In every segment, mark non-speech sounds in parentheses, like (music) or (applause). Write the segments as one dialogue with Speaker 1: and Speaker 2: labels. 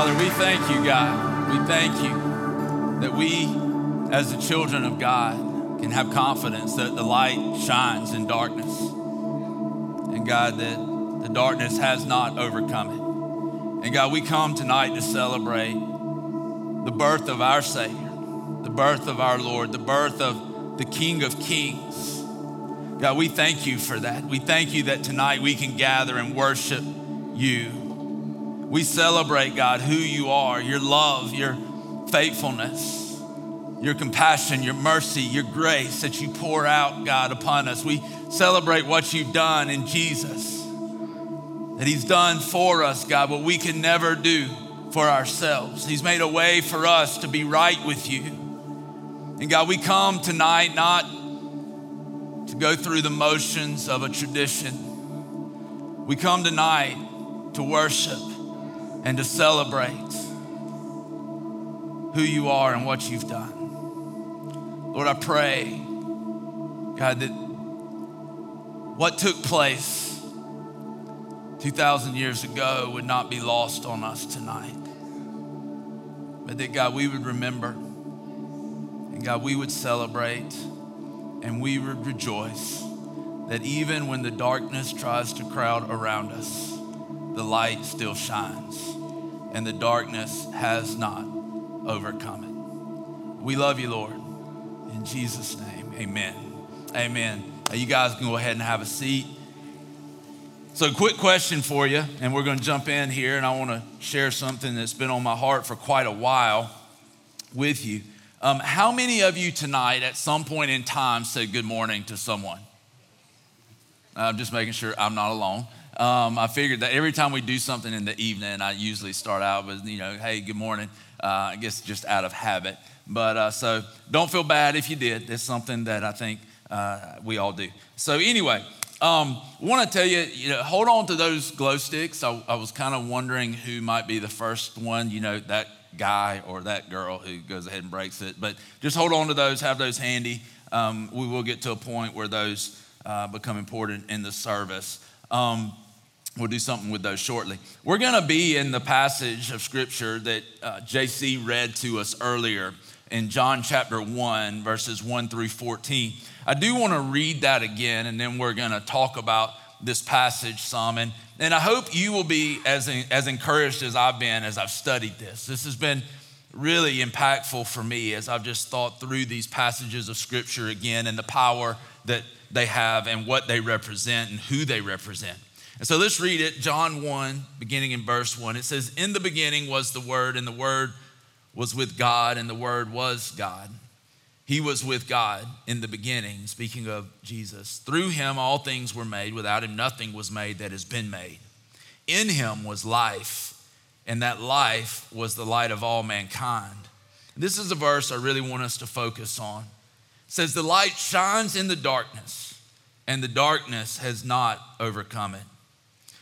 Speaker 1: Father, we thank you, God. We thank you that we, as the children of God, can have confidence that the light shines in darkness. And God, that the darkness has not overcome it. And God, we come tonight to celebrate the birth of our Savior, the birth of our Lord, the birth of the King of Kings. God, we thank you for that. We thank you that tonight we can gather and worship you. We celebrate, God, who you are, your love, your faithfulness, your compassion, your mercy, your grace that you pour out, God, upon us. We celebrate what you've done in Jesus, that He's done for us, God, what we can never do for ourselves. He's made a way for us to be right with you. And God, we come tonight not to go through the motions of a tradition. We come tonight to worship and to celebrate who you are and what you've done. Lord, I pray, God, that what took place 2,000 years ago would not be lost on us tonight. But that, God, we would remember, and God, we would celebrate, and we would rejoice that even when the darkness tries to crowd around us, the light still shines, and the darkness has not overcome it. We love you, Lord. In Jesus' name, amen. Amen. You guys can go ahead and have a seat. So, quick question for you, and we're going to jump in here, and I want to share something that's been on my heart for quite a while with you. Um, how many of you tonight, at some point in time, said good morning to someone? I'm just making sure I'm not alone. Um, I figured that every time we do something in the evening, I usually start out with, you know, hey, good morning. Uh, I guess just out of habit. But uh, so don't feel bad if you did. It's something that I think uh, we all do. So, anyway, um, want to tell you, you know, hold on to those glow sticks. I, I was kind of wondering who might be the first one, you know, that guy or that girl who goes ahead and breaks it. But just hold on to those, have those handy. Um, we will get to a point where those uh, become important in the service. Um, We'll do something with those shortly. We're going to be in the passage of scripture that uh, JC read to us earlier in John chapter 1, verses 1 through 14. I do want to read that again, and then we're going to talk about this passage some. And, and I hope you will be as, as encouraged as I've been as I've studied this. This has been really impactful for me as I've just thought through these passages of scripture again and the power that they have and what they represent and who they represent. And so let's read it. John 1, beginning in verse 1. It says, In the beginning was the Word, and the Word was with God, and the Word was God. He was with God in the beginning, speaking of Jesus. Through him all things were made. Without him nothing was made that has been made. In him was life, and that life was the light of all mankind. This is a verse I really want us to focus on. It says, The light shines in the darkness, and the darkness has not overcome it.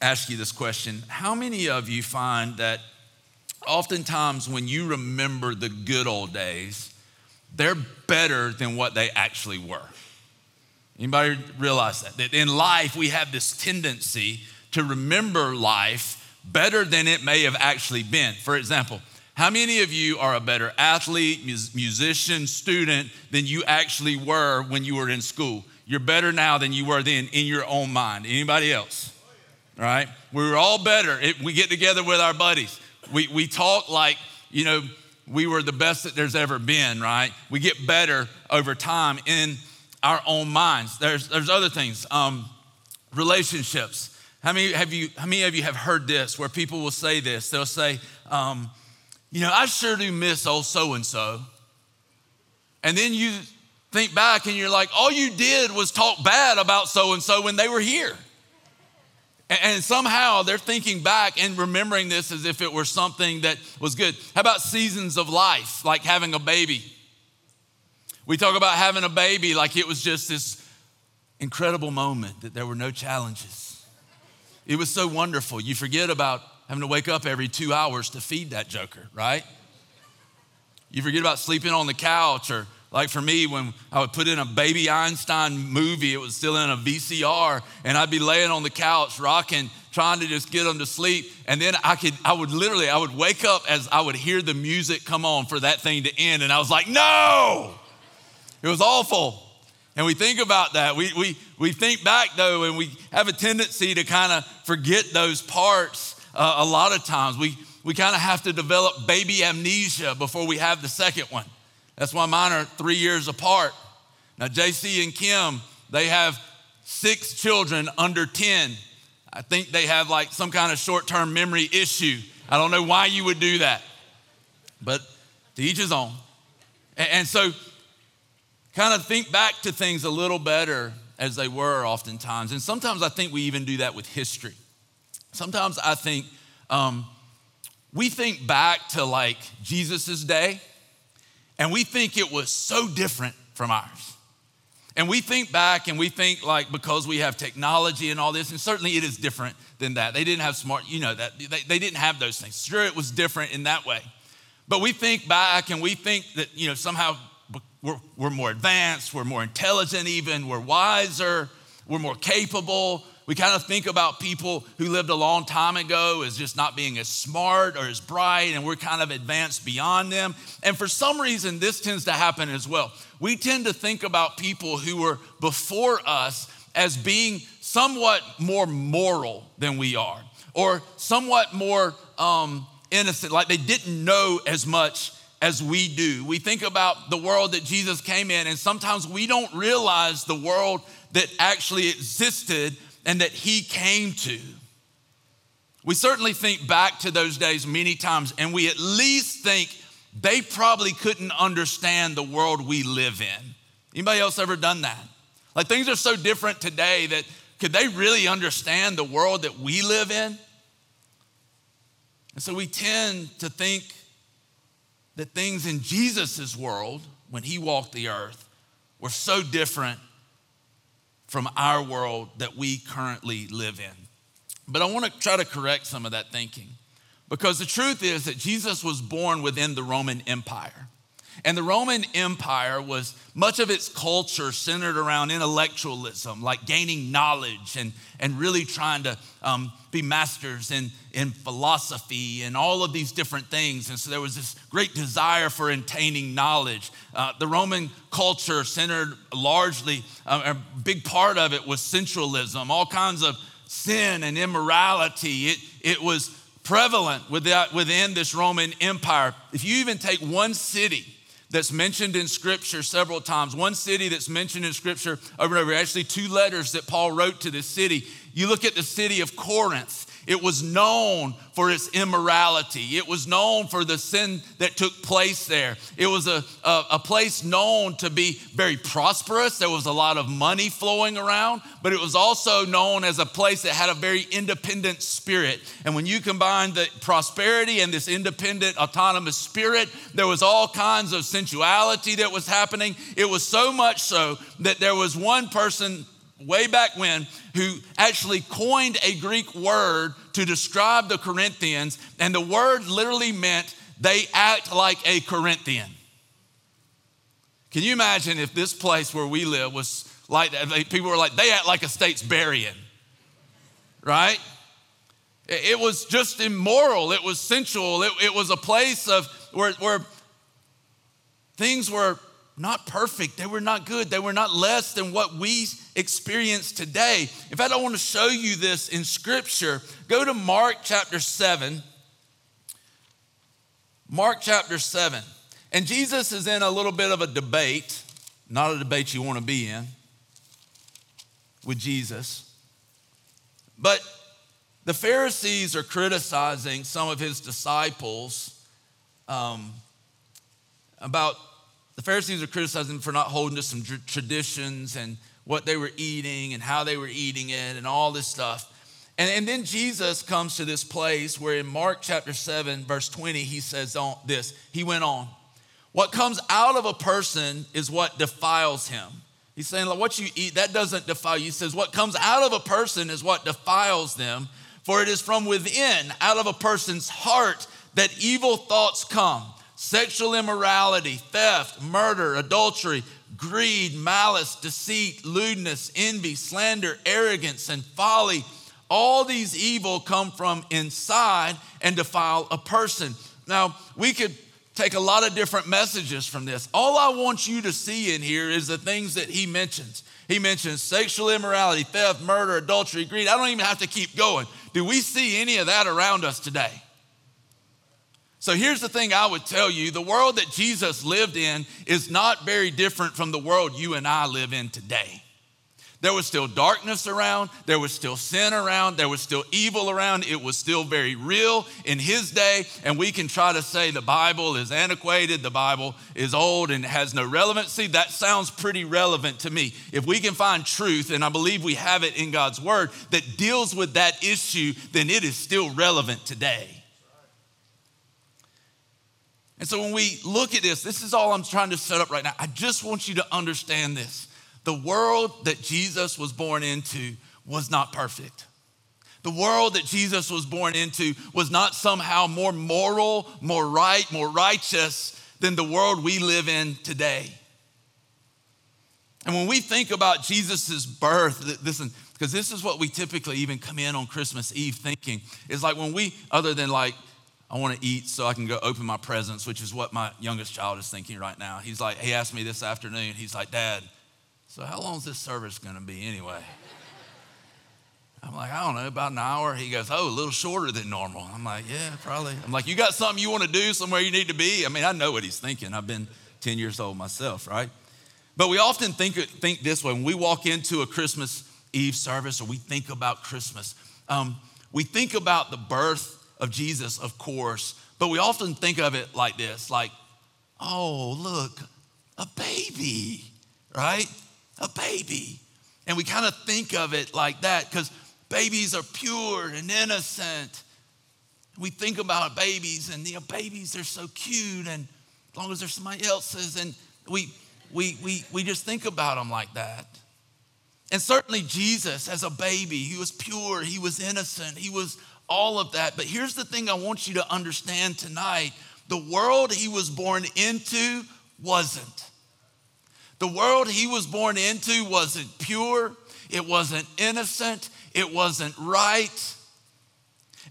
Speaker 1: ask you this question How many of you find that oftentimes when you remember the good old days, they're better than what they actually were? Anybody realize that? That in life we have this tendency to remember life better than it may have actually been. For example, how many of you are a better athlete, musician, student than you actually were when you were in school? You're better now than you were then in your own mind. Anybody else? Right? We are all better. It, we get together with our buddies. We, we talk like, you know, we were the best that there's ever been, right? We get better over time in our own minds. There's, there's other things, um, relationships. How many, have you, how many of you have heard this where people will say this? They'll say, um, you know, I sure do miss old so and so. And then you think back and you're like, all you did was talk bad about so and so when they were here. And somehow they're thinking back and remembering this as if it were something that was good. How about seasons of life, like having a baby? We talk about having a baby like it was just this incredible moment that there were no challenges. It was so wonderful. You forget about having to wake up every two hours to feed that joker, right? You forget about sleeping on the couch or like for me, when I would put in a baby Einstein movie, it was still in a VCR, and I'd be laying on the couch rocking, trying to just get them to sleep. And then I could, I would literally, I would wake up as I would hear the music come on for that thing to end, and I was like, no! It was awful. And we think about that. We, we, we think back though, and we have a tendency to kind of forget those parts uh, a lot of times. We, we kind of have to develop baby amnesia before we have the second one. That's why mine are three years apart. Now, JC and Kim, they have six children under 10. I think they have like some kind of short term memory issue. I don't know why you would do that, but to each his own. And so, kind of think back to things a little better as they were oftentimes. And sometimes I think we even do that with history. Sometimes I think um, we think back to like Jesus's day and we think it was so different from ours. And we think back and we think like because we have technology and all this, and certainly it is different than that. They didn't have smart, you know, that they, they didn't have those things. Sure, it was different in that way. But we think back and we think that, you know, somehow we're, we're more advanced, we're more intelligent, even, we're wiser, we're more capable, we kind of think about people who lived a long time ago as just not being as smart or as bright, and we're kind of advanced beyond them. And for some reason, this tends to happen as well. We tend to think about people who were before us as being somewhat more moral than we are, or somewhat more um, innocent, like they didn't know as much as we do. We think about the world that Jesus came in, and sometimes we don't realize the world that actually existed and that he came to. We certainly think back to those days many times, and we at least think they probably couldn't understand the world we live in. Anybody else ever done that? Like things are so different today that could they really understand the world that we live in? And so we tend to think that things in Jesus' world, when he walked the earth, were so different from our world that we currently live in. But I want to try to correct some of that thinking because the truth is that Jesus was born within the Roman Empire. And the Roman Empire was much of its culture centered around intellectualism, like gaining knowledge and, and really trying to um, be masters in, in philosophy and all of these different things. And so there was this great desire for attaining knowledge. Uh, the Roman culture centered largely, uh, a big part of it was sensualism, all kinds of sin and immorality. It, it was prevalent within this Roman Empire. If you even take one city, that's mentioned in Scripture several times. One city that's mentioned in Scripture over and over, actually, two letters that Paul wrote to this city. You look at the city of Corinth, it was known for its immorality. It was known for the sin that took place there. It was a, a, a, place known to be very prosperous. There was a lot of money flowing around, but it was also known as a place that had a very independent spirit. And when you combine the prosperity and this independent, autonomous spirit, there was all kinds of sensuality that was happening. It was so much so that there was one person way back when who actually coined a Greek word to describe the Corinthians, and the word literally meant they act like a Corinthian. Can you imagine if this place where we live was like that? People were like, they act like a Statesburian, right? It was just immoral, it was sensual, it, it was a place of where, where things were not perfect, they were not good, they were not less than what we experience today. In fact, I want to show you this in Scripture. Go to Mark chapter 7. Mark chapter 7. And Jesus is in a little bit of a debate, not a debate you want to be in with Jesus. But the Pharisees are criticizing some of his disciples um, about the Pharisees are criticizing for not holding to some traditions and what they were eating and how they were eating it and all this stuff. And, and then Jesus comes to this place where in Mark chapter 7, verse 20, he says on this. He went on. What comes out of a person is what defiles him. He's saying, like, what you eat, that doesn't defile you. He says, what comes out of a person is what defiles them. For it is from within, out of a person's heart, that evil thoughts come sexual immorality, theft, murder, adultery, greed, malice, deceit, lewdness, envy, slander, arrogance, and folly. All these evil come from inside and defile a person. Now, we could take a lot of different messages from this. All I want you to see in here is the things that he mentions. He mentions sexual immorality, theft, murder, adultery, greed. I don't even have to keep going. Do we see any of that around us today? So here's the thing I would tell you the world that Jesus lived in is not very different from the world you and I live in today. There was still darkness around, there was still sin around, there was still evil around. It was still very real in his day. And we can try to say the Bible is antiquated, the Bible is old and has no relevancy. That sounds pretty relevant to me. If we can find truth, and I believe we have it in God's word, that deals with that issue, then it is still relevant today. And so when we look at this, this is all I'm trying to set up right now. I just want you to understand this. The world that Jesus was born into was not perfect. The world that Jesus was born into was not somehow more moral, more right, more righteous than the world we live in today. And when we think about Jesus' birth, listen, because this is what we typically even come in on Christmas Eve thinking, is like when we, other than like I want to eat so I can go open my presents, which is what my youngest child is thinking right now. He's like, he asked me this afternoon, he's like, Dad, so how long is this service going to be anyway? I'm like, I don't know, about an hour. He goes, Oh, a little shorter than normal. I'm like, Yeah, probably. I'm like, You got something you want to do somewhere you need to be? I mean, I know what he's thinking. I've been 10 years old myself, right? But we often think, think this way when we walk into a Christmas Eve service or we think about Christmas, um, we think about the birth of Jesus, of course, but we often think of it like this like, oh, look, a baby, right? A baby. And we kind of think of it like that because babies are pure and innocent. We think about babies and you know, babies they're so cute and as long as they're somebody else's and we we we we just think about them like that. And certainly Jesus as a baby, he was pure, he was innocent, he was all of that. But here's the thing I want you to understand tonight the world he was born into wasn't. The world he was born into wasn't pure, it wasn't innocent, it wasn't right.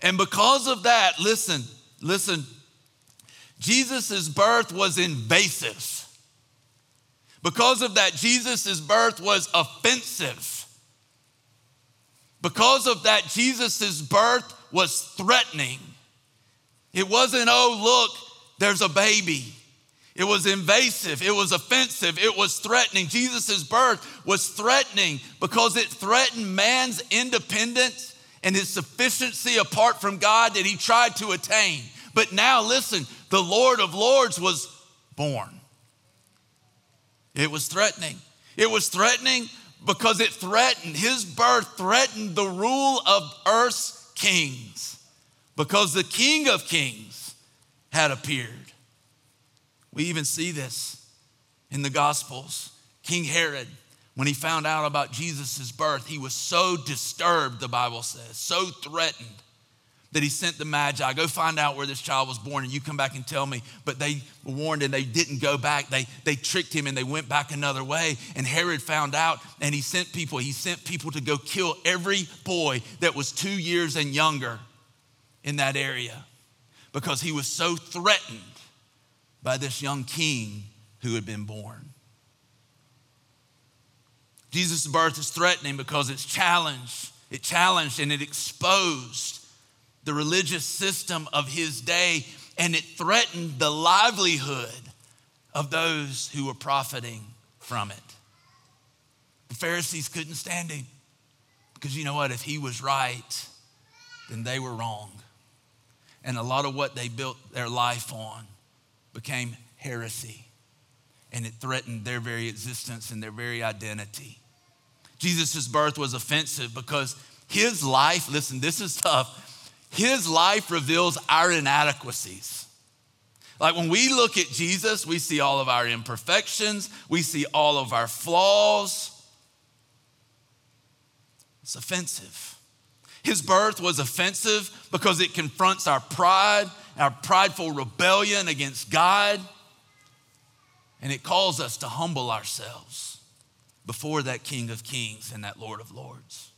Speaker 1: And because of that, listen, listen, Jesus' birth was invasive. Because of that, Jesus' birth was offensive. Because of that, Jesus' birth was threatening. It wasn't, oh, look, there's a baby. It was invasive. It was offensive. It was threatening. Jesus' birth was threatening because it threatened man's independence and his sufficiency apart from God that he tried to attain. But now, listen, the Lord of Lords was born. It was threatening. It was threatening because it threatened, his birth threatened the rule of earth's kings because the King of Kings had appeared. We even see this in the Gospels. King Herod, when he found out about Jesus' birth, he was so disturbed, the Bible says, so threatened that he sent the Magi, go find out where this child was born and you come back and tell me. But they warned and they didn't go back. They, they tricked him and they went back another way. And Herod found out and he sent people, he sent people to go kill every boy that was two years and younger in that area because he was so threatened by this young king who had been born. Jesus' birth is threatening because it's challenged. It challenged and it exposed the religious system of his day and it threatened the livelihood of those who were profiting from it. The Pharisees couldn't stand him because you know what? If he was right, then they were wrong. And a lot of what they built their life on became heresy, and it threatened their very existence and their very identity. Jesus' birth was offensive because his life, listen, this is tough. His life reveals our inadequacies. Like when we look at Jesus, we see all of our imperfections, we see all of our flaws. It's offensive. His birth was offensive because it confronts our pride, our prideful rebellion against God, and it calls us to humble ourselves before that King of Kings and that Lord of Lords.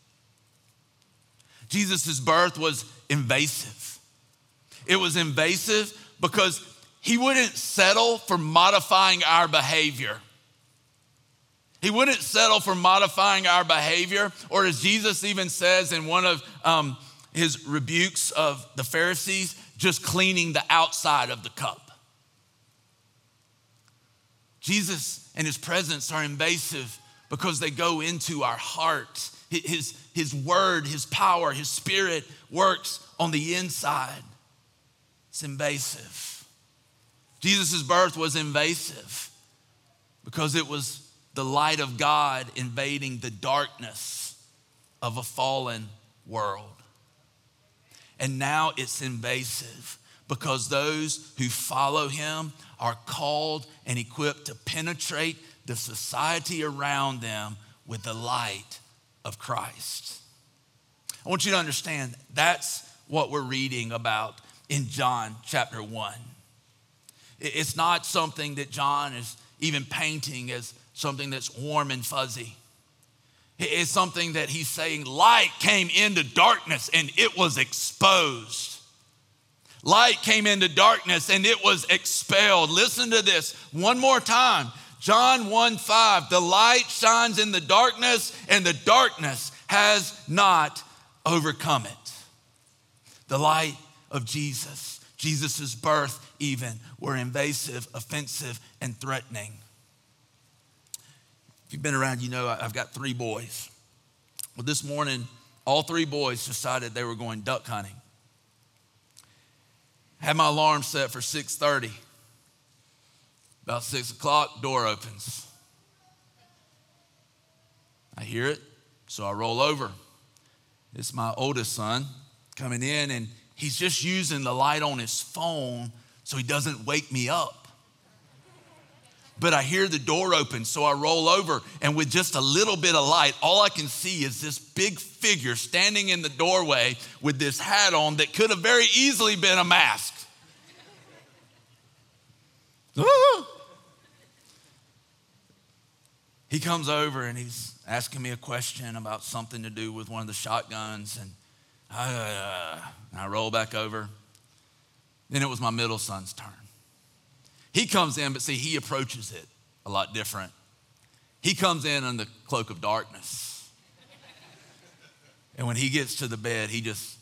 Speaker 1: Jesus' birth was invasive. It was invasive because he wouldn't settle for modifying our behavior. He wouldn't settle for modifying our behavior, or as Jesus even says in one of um, his rebukes of the Pharisees, just cleaning the outside of the cup. Jesus and his presence are invasive because they go into our heart. His, his word, his power, his spirit works on the inside. It's invasive. Jesus' birth was invasive because it was the light of God invading the darkness of a fallen world. And now it's invasive because those who follow him are called and equipped to penetrate the society around them with the light of Christ. I want you to understand that's what we're reading about in John chapter 1. It's not something that John is even painting as something that's warm and fuzzy. It's something that he's saying light came into darkness and it was exposed. Light came into darkness and it was expelled. Listen to this one more time. John 1 5, the light shines in the darkness, and the darkness has not overcome it. The light of Jesus, Jesus' birth, even, were invasive, offensive, and threatening. If you've been around, you know I've got three boys. Well, this morning, all three boys decided they were going duck hunting. Had my alarm set for 6:30. About six o'clock, door opens. I hear it, so I roll over. It's my oldest son coming in, and he's just using the light on his phone so he doesn't wake me up. But I hear the door open, so I roll over, and with just a little bit of light, all I can see is this big figure standing in the doorway with this hat on that could have very easily been a mask. He comes over and he's asking me a question about something to do with one of the shotguns, and I, uh, and I roll back over. Then it was my middle son's turn. He comes in, but see, he approaches it a lot different. He comes in in the cloak of darkness. And when he gets to the bed, he just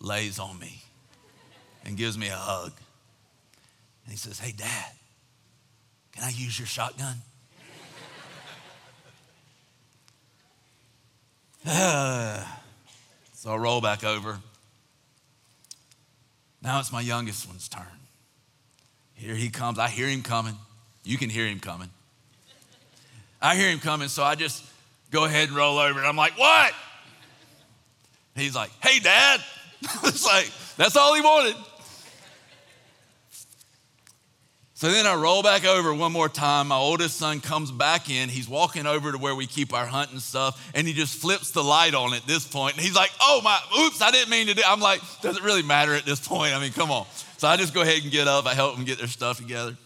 Speaker 1: lays on me and gives me a hug. And he says, Hey, Dad, can I use your shotgun? (sighs) so I roll back over. Now it's my youngest one's turn. Here he comes. I hear him coming. You can hear him coming. I hear him coming, so I just go ahead and roll over. And I'm like, What? He's like, Hey, Dad. (laughs) it's like, that's all he wanted. So then I roll back over one more time. My oldest son comes back in. He's walking over to where we keep our hunting stuff, and he just flips the light on at this point. And he's like, "Oh my, oops, I didn't mean to do." I'm like, "Does it really matter at this point?" I mean, come on. So I just go ahead and get up. I help them get their stuff together.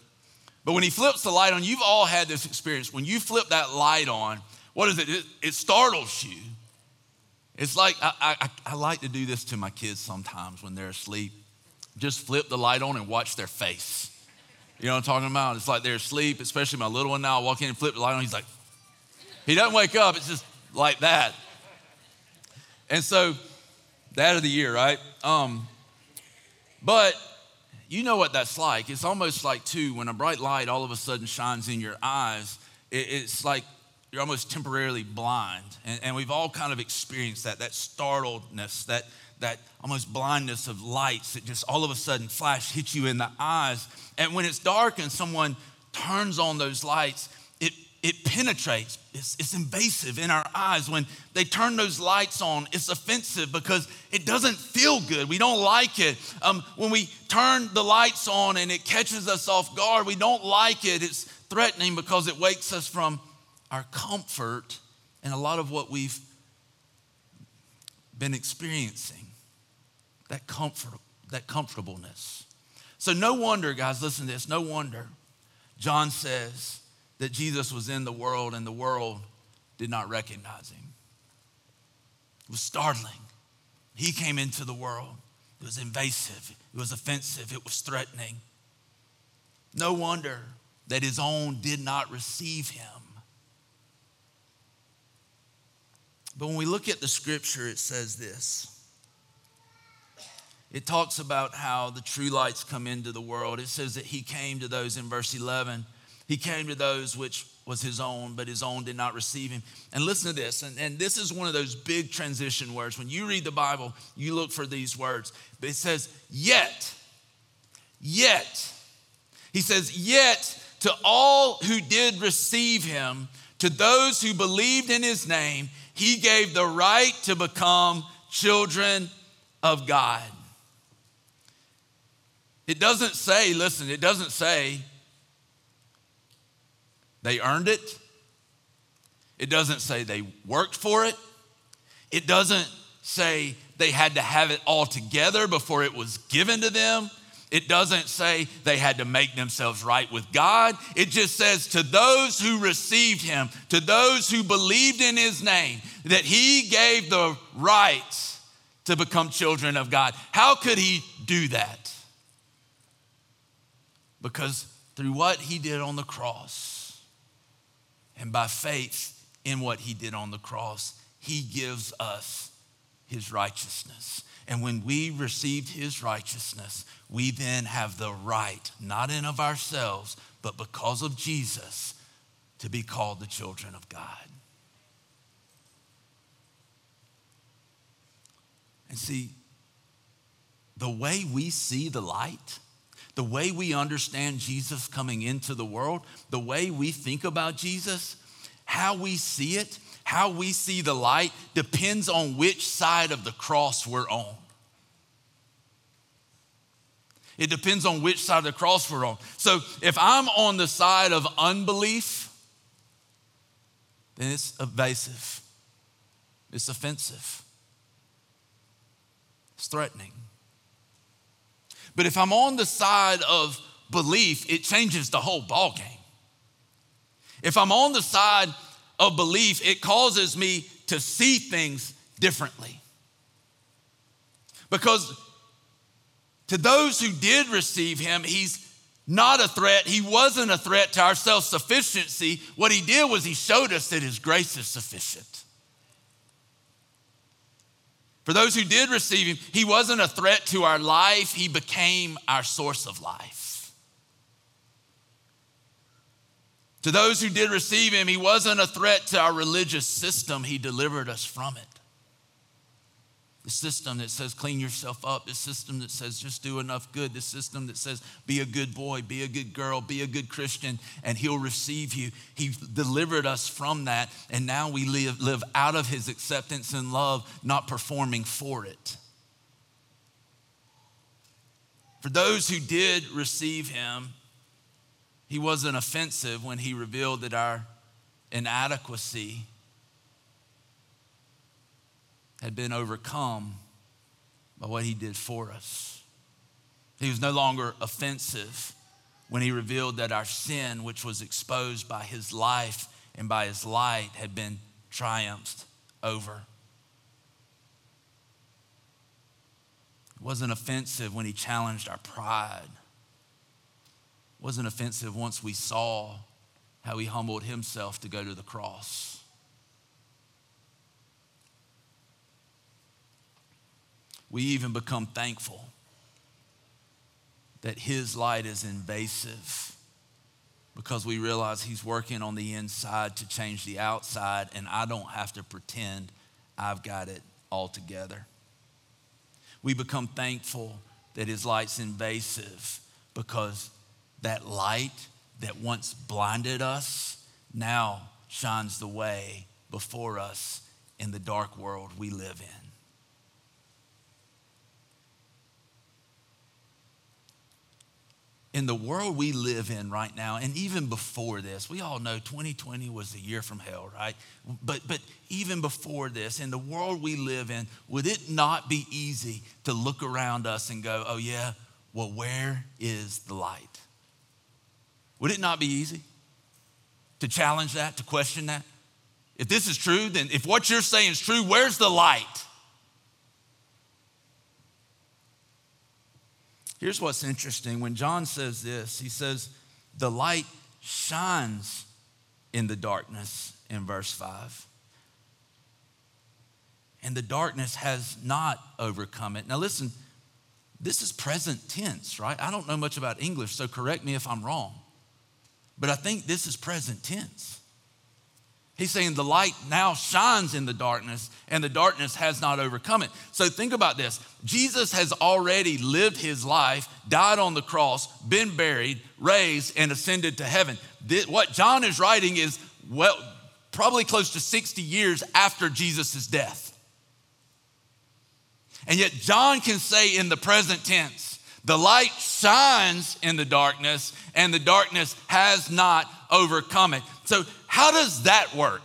Speaker 1: But when he flips the light on, you've all had this experience. When you flip that light on, what is it? It, it startles you. It's like I, I, I like to do this to my kids sometimes when they're asleep. Just flip the light on and watch their face. You know what I'm talking about? It's like they're asleep, especially my little one now. I walk in and flip the light on. He's like, he doesn't wake up. It's just like that. And so, that of the year, right? Um, but you know what that's like. It's almost like, too, when a bright light all of a sudden shines in your eyes, it's like you're almost temporarily blind. And, and we've all kind of experienced that, that startledness, that, that almost blindness of lights that just all of a sudden flash, hit you in the eyes. And when it's dark and someone turns on those lights, it, it penetrates. It's, it's invasive in our eyes. When they turn those lights on, it's offensive because it doesn't feel good. We don't like it. Um, when we turn the lights on and it catches us off guard, we don't like it. It's threatening because it wakes us from our comfort and a lot of what we've been experiencing that comfort that comfortableness. So no wonder guys listen to this no wonder john says that jesus was in the world and the world did not recognize him. It was startling. He came into the world. It was invasive. It was offensive. It was threatening. No wonder that his own did not receive him But when we look at the scripture, it says this. It talks about how the true lights come into the world. It says that he came to those in verse 11. He came to those which was his own, but his own did not receive him. And listen to this, and, and this is one of those big transition words. When you read the Bible, you look for these words. But it says, yet, yet. He says, yet to all who did receive him, to those who believed in his name, he gave the right to become children of God. It doesn't say, listen, it doesn't say they earned it. It doesn't say they worked for it. It doesn't say they had to have it all together before it was given to them. It doesn't say they had to make themselves right with God. It just says to those who received him, to those who believed in his name, that he gave the right to become children of God. How could he do that? Because through what he did on the cross and by faith in what he did on the cross, he gives us his righteousness. And when we received his righteousness, we then have the right, not in of ourselves, but because of Jesus, to be called the children of God. And see, the way we see the light, the way we understand Jesus coming into the world, the way we think about Jesus, how we see it how we see the light depends on which side of the cross we're on. It depends on which side of the cross we're on. So if I'm on the side of unbelief, then it's evasive, it's offensive, it's threatening. But if I'm on the side of belief, it changes the whole ballgame. If I'm on the side of belief, it causes me to see things differently. Because to those who did receive him, he's not a threat. He wasn't a threat to our self sufficiency. What he did was he showed us that his grace is sufficient. For those who did receive him, he wasn't a threat to our life, he became our source of life. To those who did receive him, he wasn't a threat to our religious system, he delivered us from it. The system that says clean yourself up, the system that says just do enough good, the system that says be a good boy, be a good girl, be a good Christian, and he'll receive you. He delivered us from that, and now we live, live out of his acceptance and love, not performing for it. For those who did receive him, he wasn't offensive when he revealed that our inadequacy had been overcome by what he did for us. He was no longer offensive when he revealed that our sin, which was exposed by his life and by his light, had been triumphed over. It wasn't offensive when he challenged our pride wasn't offensive once we saw how he humbled himself to go to the cross. We even become thankful that His light is invasive because we realize He's working on the inside to change the outside, and I don't have to pretend I've got it all together. We become thankful that His light's invasive because that light that once blinded us now shines the way before us in the dark world we live in. in the world we live in right now, and even before this, we all know 2020 was a year from hell, right? But, but even before this, in the world we live in, would it not be easy to look around us and go, oh, yeah, well, where is the light? Would it not be easy to challenge that, to question that? If this is true, then if what you're saying is true, where's the light? Here's what's interesting. When John says this, he says, the light shines in the darkness in verse 5. And the darkness has not overcome it. Now, listen, this is present tense, right? I don't know much about English, so correct me if I'm wrong. But I think this is present tense. He's saying the light now shines in the darkness and the darkness has not overcome it. So think about this Jesus has already lived his life, died on the cross, been buried, raised, and ascended to heaven. What John is writing is well, probably close to 60 years after Jesus' death. And yet, John can say in the present tense, the light shines in the darkness, and the darkness has not overcome it. So, how does that work?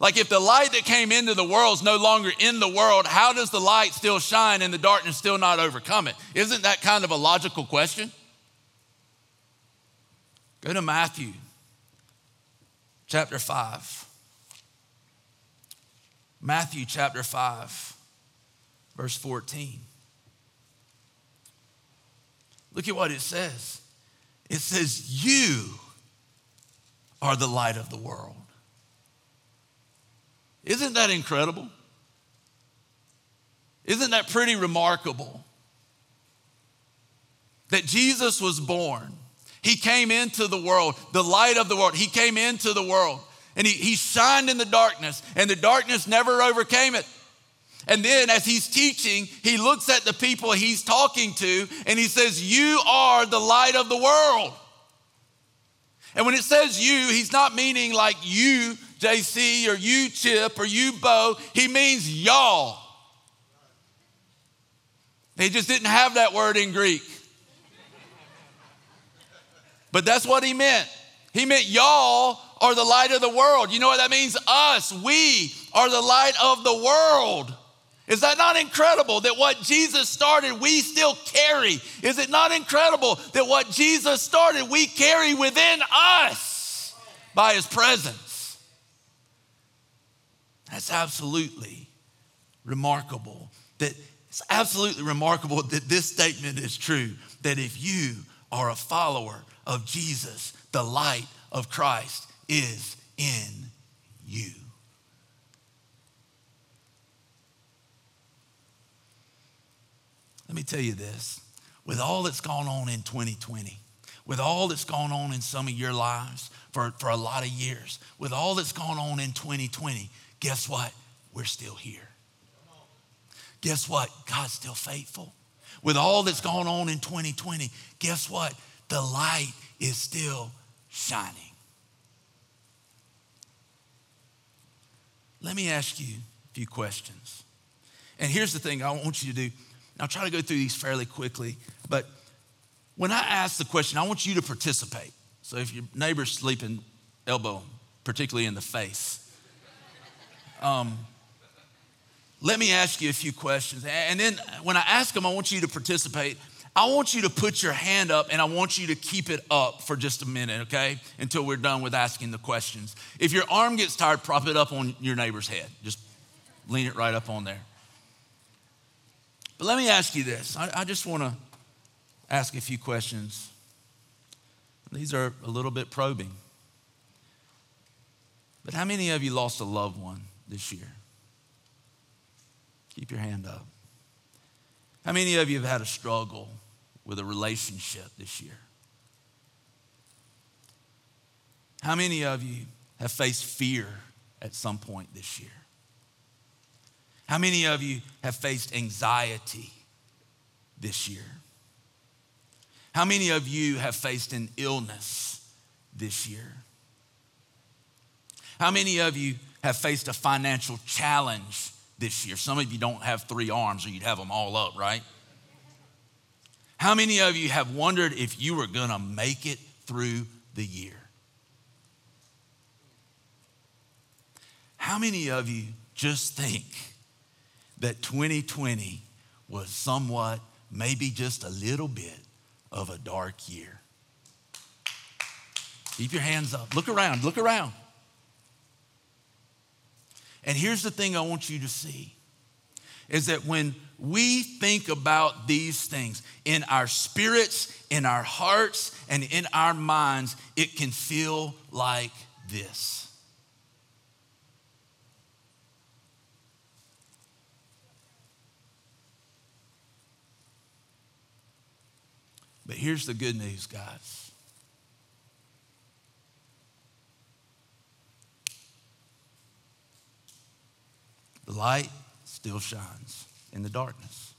Speaker 1: Like, if the light that came into the world is no longer in the world, how does the light still shine and the darkness still not overcome it? Isn't that kind of a logical question? Go to Matthew chapter 5. Matthew chapter 5, verse 14. Look at what it says. It says, You are the light of the world. Isn't that incredible? Isn't that pretty remarkable? That Jesus was born. He came into the world, the light of the world. He came into the world and he, he shined in the darkness, and the darkness never overcame it. And then, as he's teaching, he looks at the people he's talking to and he says, You are the light of the world. And when it says you, he's not meaning like you, JC, or you, Chip, or you, Bo. He means y'all. They just didn't have that word in Greek. But that's what he meant. He meant y'all are the light of the world. You know what that means? Us, we are the light of the world. Is that not incredible that what Jesus started, we still carry? Is it not incredible that what Jesus started, we carry within us by his presence? That's absolutely remarkable. That it's absolutely remarkable that this statement is true. That if you are a follower of Jesus, the light of Christ is in you. Let me tell you this with all that's gone on in 2020, with all that's gone on in some of your lives for, for a lot of years, with all that's gone on in 2020, guess what? We're still here. Guess what? God's still faithful. With all that's gone on in 2020, guess what? The light is still shining. Let me ask you a few questions. And here's the thing I want you to do I'll try to go through these fairly quickly, but when I ask the question, I want you to participate. So if your neighbor's sleeping, elbow, particularly in the face. Um, let me ask you a few questions. And then when I ask them, I want you to participate. I want you to put your hand up and I want you to keep it up for just a minute, okay? Until we're done with asking the questions. If your arm gets tired, prop it up on your neighbor's head. Just lean it right up on there. But let me ask you this I, I just want to ask a few questions. These are a little bit probing. But how many of you lost a loved one this year? Keep your hand up. How many of you have had a struggle with a relationship this year? How many of you have faced fear at some point this year? How many of you have faced anxiety this year? How many of you have faced an illness this year? How many of you have faced a financial challenge this year? Some of you don't have three arms or you'd have them all up, right? How many of you have wondered if you were going to make it through the year? How many of you just think that 2020 was somewhat, maybe just a little bit of a dark year? Keep your hands up. Look around, look around. And here's the thing I want you to see is that when we think about these things in our spirits, in our hearts, and in our minds, it can feel like this. But here's the good news, guys. The light still shines in the darkness.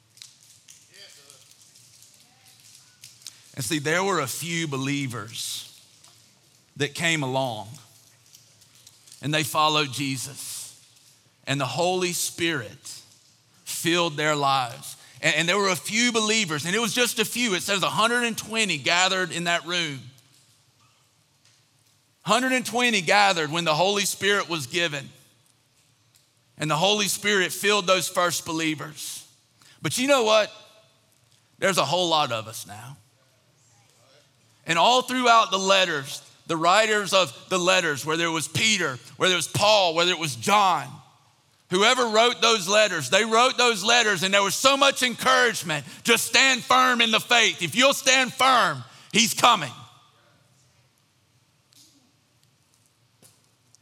Speaker 1: And see, there were a few believers that came along and they followed Jesus, and the Holy Spirit filled their lives. And, and there were a few believers, and it was just a few. It says 120 gathered in that room. 120 gathered when the Holy Spirit was given. And the Holy Spirit filled those first believers. But you know what? There's a whole lot of us now. And all throughout the letters, the writers of the letters, whether it was Peter, whether it was Paul, whether it was John, Whoever wrote those letters, they wrote those letters and there was so much encouragement. Just stand firm in the faith. If you'll stand firm, He's coming.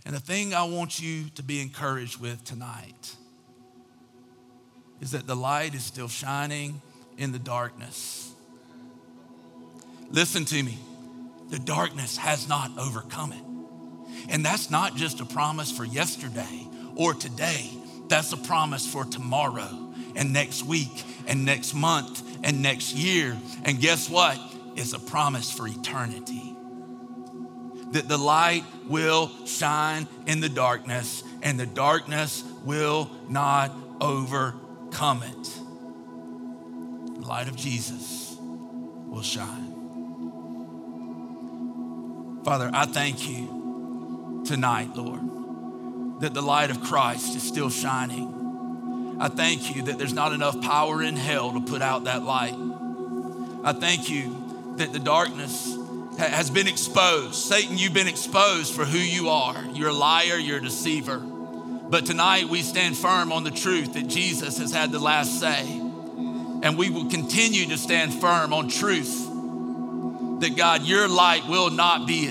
Speaker 1: And the thing I want you to be encouraged with tonight is that the light is still shining in the darkness. Listen to me. The darkness has not overcome it. And that's not just a promise for yesterday or today. That's a promise for tomorrow and next week and next month and next year. And guess what? It's a promise for eternity. That the light will shine in the darkness and the darkness will not overcome it. The light of Jesus will shine. Father, I thank you tonight, Lord that the light of Christ is still shining. I thank you that there's not enough power in hell to put out that light. I thank you that the darkness has been exposed. Satan, you've been exposed for who you are. You're a liar, you're a deceiver. But tonight we stand firm on the truth that Jesus has had the last say. And we will continue to stand firm on truth that God, your light will not be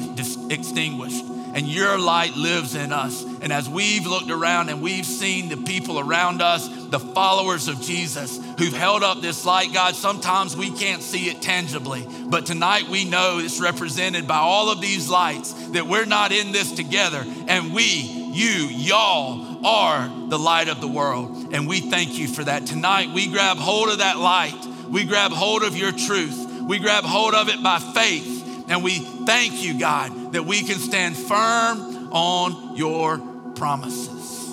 Speaker 1: extinguished and your light lives in us. And as we've looked around and we've seen the people around us, the followers of Jesus who've held up this light, God, sometimes we can't see it tangibly, but tonight we know it's represented by all of these lights that we're not in this together. And we, you, y'all are the light of the world. And we thank you for that. Tonight we grab hold of that light, we grab hold of your truth, we grab hold of it by faith. And we thank you, God, that we can stand firm on your promises.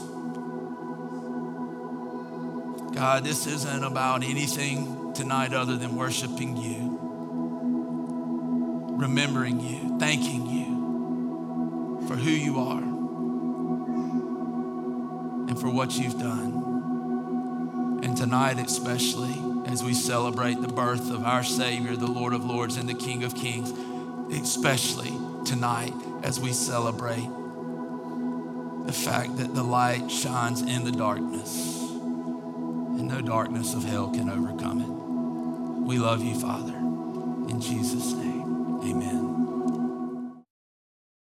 Speaker 1: God, this isn't about anything tonight other than worshiping you, remembering you, thanking you for who you are and for what you've done. And tonight, especially, as we celebrate the birth of our Savior, the Lord of Lords, and the King of Kings especially tonight as we celebrate the fact that the light shines in the darkness and no darkness of hell can overcome it. We love you, Father. In Jesus' name, amen.